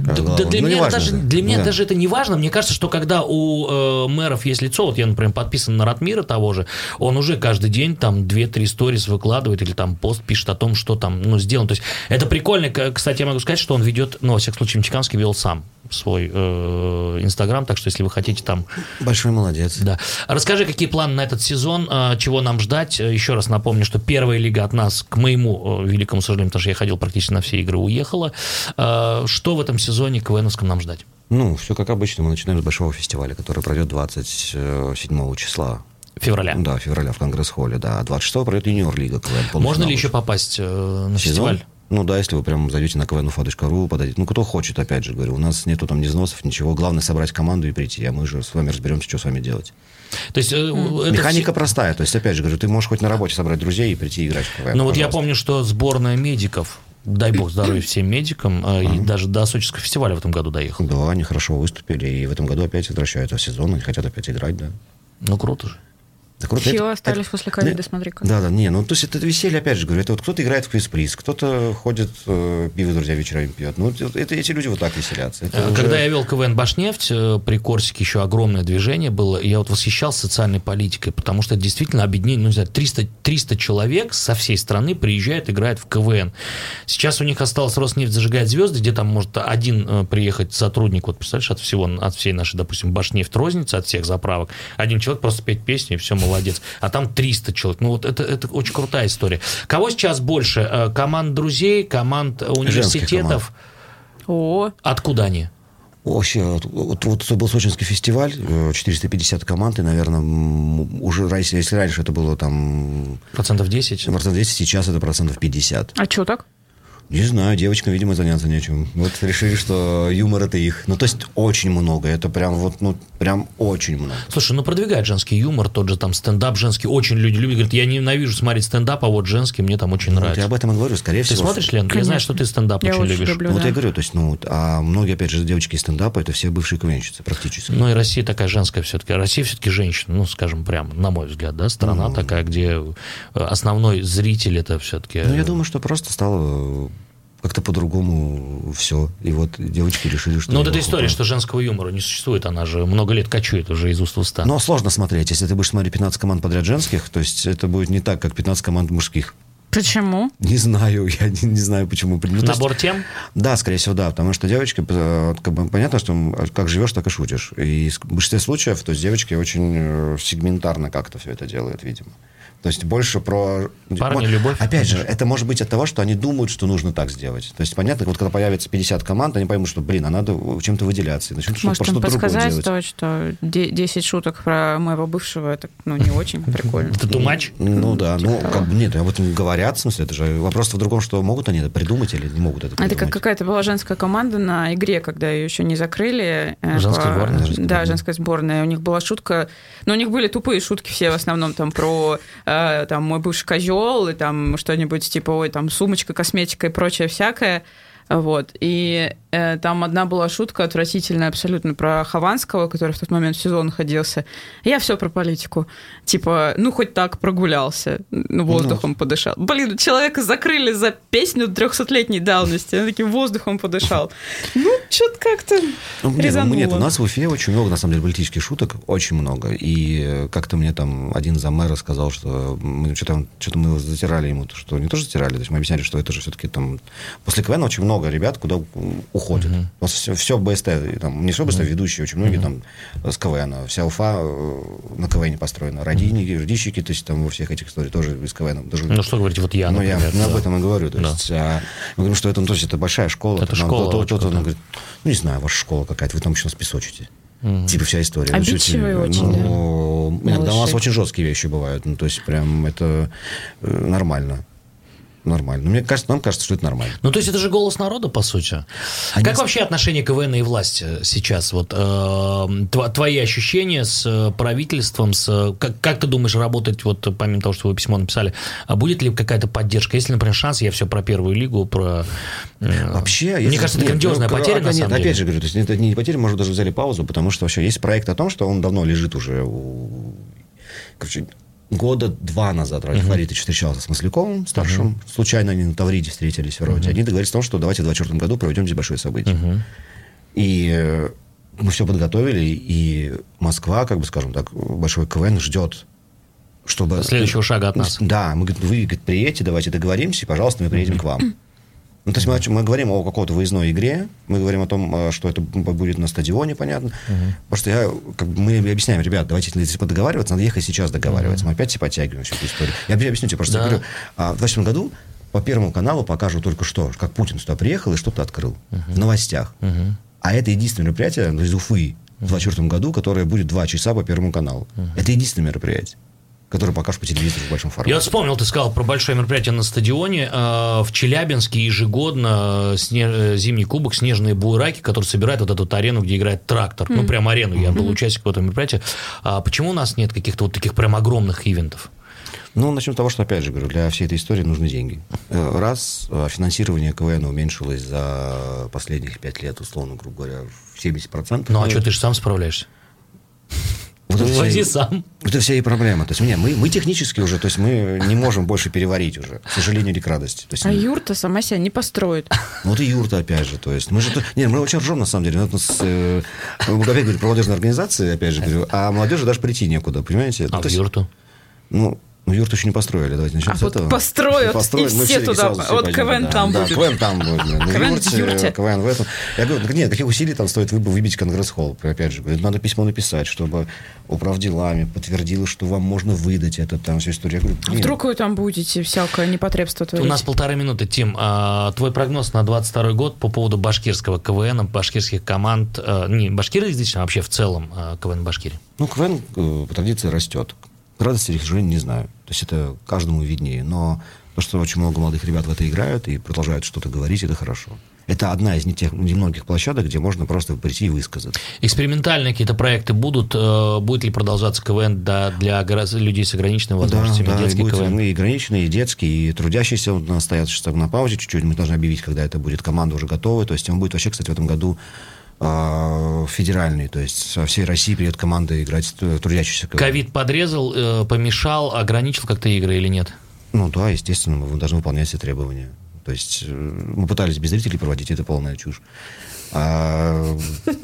Да,
Главы.
да для
Ну,
меня,
неважно
даже,
это.
для меня
Да.
даже это не важно. Мне кажется, что когда у э, мэров есть лицо, вот я, например, подписан на Ратмира того же, он уже каждый день там 2-3 сторис выкладывает или там пост пишет о том, что там ну, сделано. То есть это прикольно. Кстати, я могу сказать, что он ведет, ну, во всяком случае, Мчиканский вел сам свой э, Инстаграм, так что если вы хотите там
Большой молодец.
да. Расскажи, какие планы на этот сезон, э, чего нам ждать. Э, Еще раз напомню, что первая лига от нас, к моему э, великому сожалению, потому что я ходил практически на все игры, уехала. Э, Что в этом сезоне КВНовском нам ждать?
Ну, все как обычно. Мы начинаем с большого фестиваля, который пройдет 27 числа.
Февраля.
Да, февраля в Конгресс-холле, да. А 26 пройдет юниор-лига КВН.
Можно ли еще попасть э, на
Сезон?
фестиваль?
Ну да, если вы прям зайдете на kvufa.ru, подойдете. Ну, кто хочет, опять же говорю. У нас нету там ни взносов, ничего. Главное собрать команду и прийти. А мы же с вами разберемся, что с вами делать.
То есть, это
Механика
все-
простая. То есть, опять же говорю, ты можешь хоть на работе собрать друзей и прийти играть в КВН.
Ну вот я помню, что сборная медиков, дай бог здоровья всем медикам, э, и даже до Сочинского фестиваля в этом году доехал.
Да, они хорошо выступили. И в этом году опять возвращаются в сезон. Они хотят опять играть, да.
Ну круто же.
Да круто.
Чего
Это-
остались
это-
после ковида,
Да,
смотри-ка.
Да, да, не, ну то есть это веселье, опять же говорю, это вот кто-то играет в квиз-приз, кто-то ходит, э, пиво с друзьями вечерами пьет. Ну, это, это эти люди вот так веселятся. Это уже-
Когда я вел КВН «Башнефть», э, при Корсике еще огромное движение было, я вот восхищался социальной политикой, потому что это действительно объединение, ну, не знаю, 300, 300 человек со всей страны приезжает, играет в КВН. Сейчас у них осталось Роснефть зажигает звезды, где там может один э, приехать сотрудник, вот представляешь, от всего, от всей нашей, допустим, Башнефть розницы, от всех заправок, один человек просто петь песню, и все, молодец. А там 300 человек. Ну, вот это, это очень крутая история. Кого сейчас больше? Э, Команд друзей, команд э, университетов?
О,
Откуда они?
Вообще, вот, вот, вот был сочинский фестиваль, э, 450 команд, и, наверное, уже, раньше- если раньше это было там
Процентов 10?
процентов 10, сейчас это процентов 50.
а что так?
Не знаю, девочкам, видимо, заняться нечем. Вот решили, что юмор это их. Ну, то есть очень много. Это прям вот, ну, прям очень много.
Слушай, ну продвигает женский юмор, тот же там стендап женский. Очень люди любят. Говорят, я ненавижу смотреть стендап, а вот женский мне там очень
Вот
нравится.
я об этом и говорю, скорее
Ты
всего.
смотришь, Лен? Я
Конечно.
знаю, что ты стендап
Я
очень,
очень
любишь.
люблю.
Ну, вот
да.
я говорю, то есть, ну, вот, а многие, опять же, девочки из стендапа, это все бывшие КВНщицы практически.
Ну и Россия такая женская все-таки. Россия все-таки женщина, ну скажем прямо, на мой взгляд, да, страна такая, где э, основной зритель это все-таки.
Ну, я думаю, что просто стало как-то по-другому все. И вот девочки решили, что...
Ну вот эта история, что женского юмора не существует, она же много лет кочует уже из уст в уста.
Но сложно смотреть, если ты будешь смотреть 15 команд подряд женских, то есть это будет не так, как 15 команд мужских.
Почему?
Не знаю, я не, не знаю, почему. Ну, то есть-
Набор тем?
Да, скорее всего, да, потому что девочки, э, как бы, понятно, что м, как живешь, так и шутишь. И в большинстве случаев, то есть девочки очень э, сегментарно как-то все это делают, видимо. То есть больше про...
Парни, любовь.
Опять же, это может быть от того, что они думают, что нужно так сделать. То есть понятно, вот когда появится 50 команд, они поймут, что, блин, а надо чем-то выделяться. И начнут что-
Может,
что-то другое
подсказать
делать.
то, что де- 10 шуток про моего бывшего, это, ну, не очень прикольно.
Это тумач?
Ну да, ну
Типа
как бы нет, об этом говорят, в смысле, это же вопрос в другом, что могут они это придумать или не могут это
Это
придумать.
как какая-то была женская команда на игре, когда ее еще не закрыли. э,
Женская сборная?
Да, женская сборная. У них была шутка... Ну, у них были тупые шутки все в основном там про э, там, мой бывший козел и там что-нибудь типа, ой, там сумочка, косметика и прочее всякое. Вот. И там одна была шутка отвратительная абсолютно про Хованского, который в тот момент в сезон находился. Я все про политику. Типа, ну, хоть так прогулялся, ну, воздухом подышал. Блин, человека закрыли за песню 300-летней давности. Он таким воздухом подышал. Ну, что-то как-то
Ну, нет, ну,
резануло.
нет, у нас в Уфе очень много, на самом деле, политических шуток, очень много. И э, как-то мне там один за мэра сказал, что мы что-то, что-то мы затирали ему, то, что не тоже затирали, то есть мы объясняли, что это же все-таки там... После КВН очень много ребят, куда м, уходят. У нас все, все БСТ, там, не все БСТ, ведущие, очень многие там с КВН. Вся Уфа э, на КВН построена. Родийники, родищики, то есть там во всех этих историях тоже из КВН. Даже
Ну что говорить, вот я,
ну, я
например.
ну, об
да.
этом и говорю. То
Да.
есть, а, мы говорим, что это, ну, то есть, это большая школа.
Это
там,
школа
то- то- то- он говорит, ну, не знаю, ваша школа какая-то, вы там еще нас песочите. Типа вся история. Ну,
Обидчивые
чуть-
очень,
ну, Иногда у нас очень жесткие вещи бывают. Ну, то есть, прям это э, нормально. Нормально. Но мне кажется, нам кажется, что это нормально.
Ну, то есть это же голос народа, по сути.
Они
как вообще отношение КВН и власти сейчас? Вот, э, твои ощущения с э, правительством, с, э, как, как ты думаешь работать, вот помимо того, что вы письмо написали, а будет ли какая-то поддержка? Если, например, шанс, я все про первую лигу, про... э,
Вообще,
Мне
если-
кажется, это
нет,
грандиозная
ну,
потеря,
а,
на
нет,
самом
опять
деле.
же говорю, то есть это не потеря, может, даже взяли паузу, потому что вообще есть проект о том, что он давно лежит уже у... Короче, года два назад Ральф Фаритович встречался с Масляковым, старшим. Случайно они на Тавриде встретились в роте. Они договорились о том, что давайте в 2024 году проведем здесь большое событие. И э, мы все подготовили, и Москва, как бы скажем так, большой КВН ждет чтобы...
Следующего шага от нас.
Да, мы говорим, вы говорит, приедете, давайте договоримся, и, пожалуйста, мы приедем к вам. Ну, то есть мы, мы говорим о какой-то выездной игре, мы говорим о том, э, что это будет на стадионе, понятно. Потому что я, как мы объясняем, ребят, давайте типа, договариваться, надо ехать сейчас договариваться. Мы опять все подтягиваем всю эту историю. Я объ- объясню тебе, просто
Да.
я говорю, а, в 2020 году по Первому каналу покажут только что, как Путин сюда приехал и что-то открыл в новостях. А это единственное мероприятие из Уфы в 2024 году, которое будет два часа по Первому каналу. Это единственное мероприятие, которое покажут по телевизору в большом формате.
Я вспомнил, ты сказал про большое мероприятие на стадионе. Э, В Челябинске ежегодно э, сне- э, зимний кубок «Снежные буераки», который собирает вот эту вот арену, где играет трактор. Ну, прям арену. Я был участником этого мероприятия. А почему у нас нет каких-то вот таких прям огромных ивентов?
Ну, начнем с того, что, опять же, говорю, для всей этой истории нужны деньги. Э, Раз, финансирование КВН уменьшилось за последних пять лет, условно, грубо говоря, в 70%.
Ну, а что, ты же сам справляешься?
Вот это вся
сам.
Вот это вся и проблема. То есть, не, мы, мы технически уже, то есть мы не можем больше переварить уже, к сожалению или к радости. То есть,
А юрта сама себя не построит.
Ну, Вот и юрта, опять же. То есть мы же... Не, мы очень ржем, на самом деле. Ну, это с, э, мы опять говорю, про молодежные организации, опять же говорю, а молодежи даже прийти некуда, понимаете?
А
то
в
есть,
юрту?
Ну, ну, юрту еще не построили, давайте начнем
А
с
вот
этого.
построят, и
мы
все туда- вот КВН
да,
там
да,
будет.
КВН там будет. да. На
КВН в
юрте,
юрте.
КВН в этом. Я говорю, нет, каких усилий там стоит выб- выбить Конгресс-холл? Опять же, говорю, надо письмо написать, чтобы управделами подтвердило, что вам можно выдать это там всю историю. Я говорю,
А вдруг вы там будете всякое непотребство
У
творить?
нас полторы минуты, Тим. а, твой прогноз на 22 год по поводу башкирского КВН, башкирских команд, э, не башкирских, а вообще в целом э, КВН Башкирии?
Ну, КВН э, по традиции растет. Радости или к сожалению, не знаю. То есть это каждому виднее. Но то, что очень много молодых ребят в это играют и продолжают что-то говорить, это хорошо. Это одна из не тех, немногих площадок, где можно просто прийти и высказаться.
Экспериментальные какие-то проекты будут? э, Будет ли продолжаться КВН да, для горо- людей с ограниченными возможностями?
да, и
детский
будет
КВН?
и ограниченные, и детские, и трудящиеся у нас стоят сейчас на паузе чуть-чуть. Мы должны объявить, когда это будет. Команда уже готова. То есть он будет вообще, кстати, в этом году федеральный. То есть со всей России придет команда играть э, трудящихся.
Ковид подрезал, э, помешал, ограничил как-то игры или нет?
Ну да, естественно, мы должны выполнять все требования. То есть э, мы пытались без зрителей проводить, это полная чушь. А,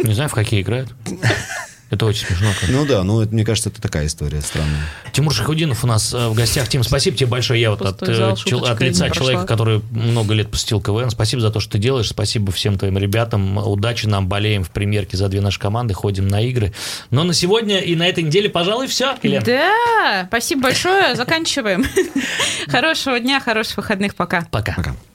Не знаю, в какие играют. Это очень смешно. как.
ну да, ну это, мне кажется, это такая история странная.
Тимур Шахудинов у нас э, в гостях. Тим, спасибо тебе большое. Я вот от,
зал,
э, чел- от лица человека,
прошла.
который много лет посетил КВН. Спасибо за то, что ты делаешь. Спасибо всем твоим ребятам. Удачи нам. Болеем в премьерке за две наши команды. Ходим на игры. Но на сегодня и на этой неделе, пожалуй, все, Елена.
Да, спасибо большое. Заканчиваем. Хорошего дня, хороших выходных. Пока.
Пока.
Пока.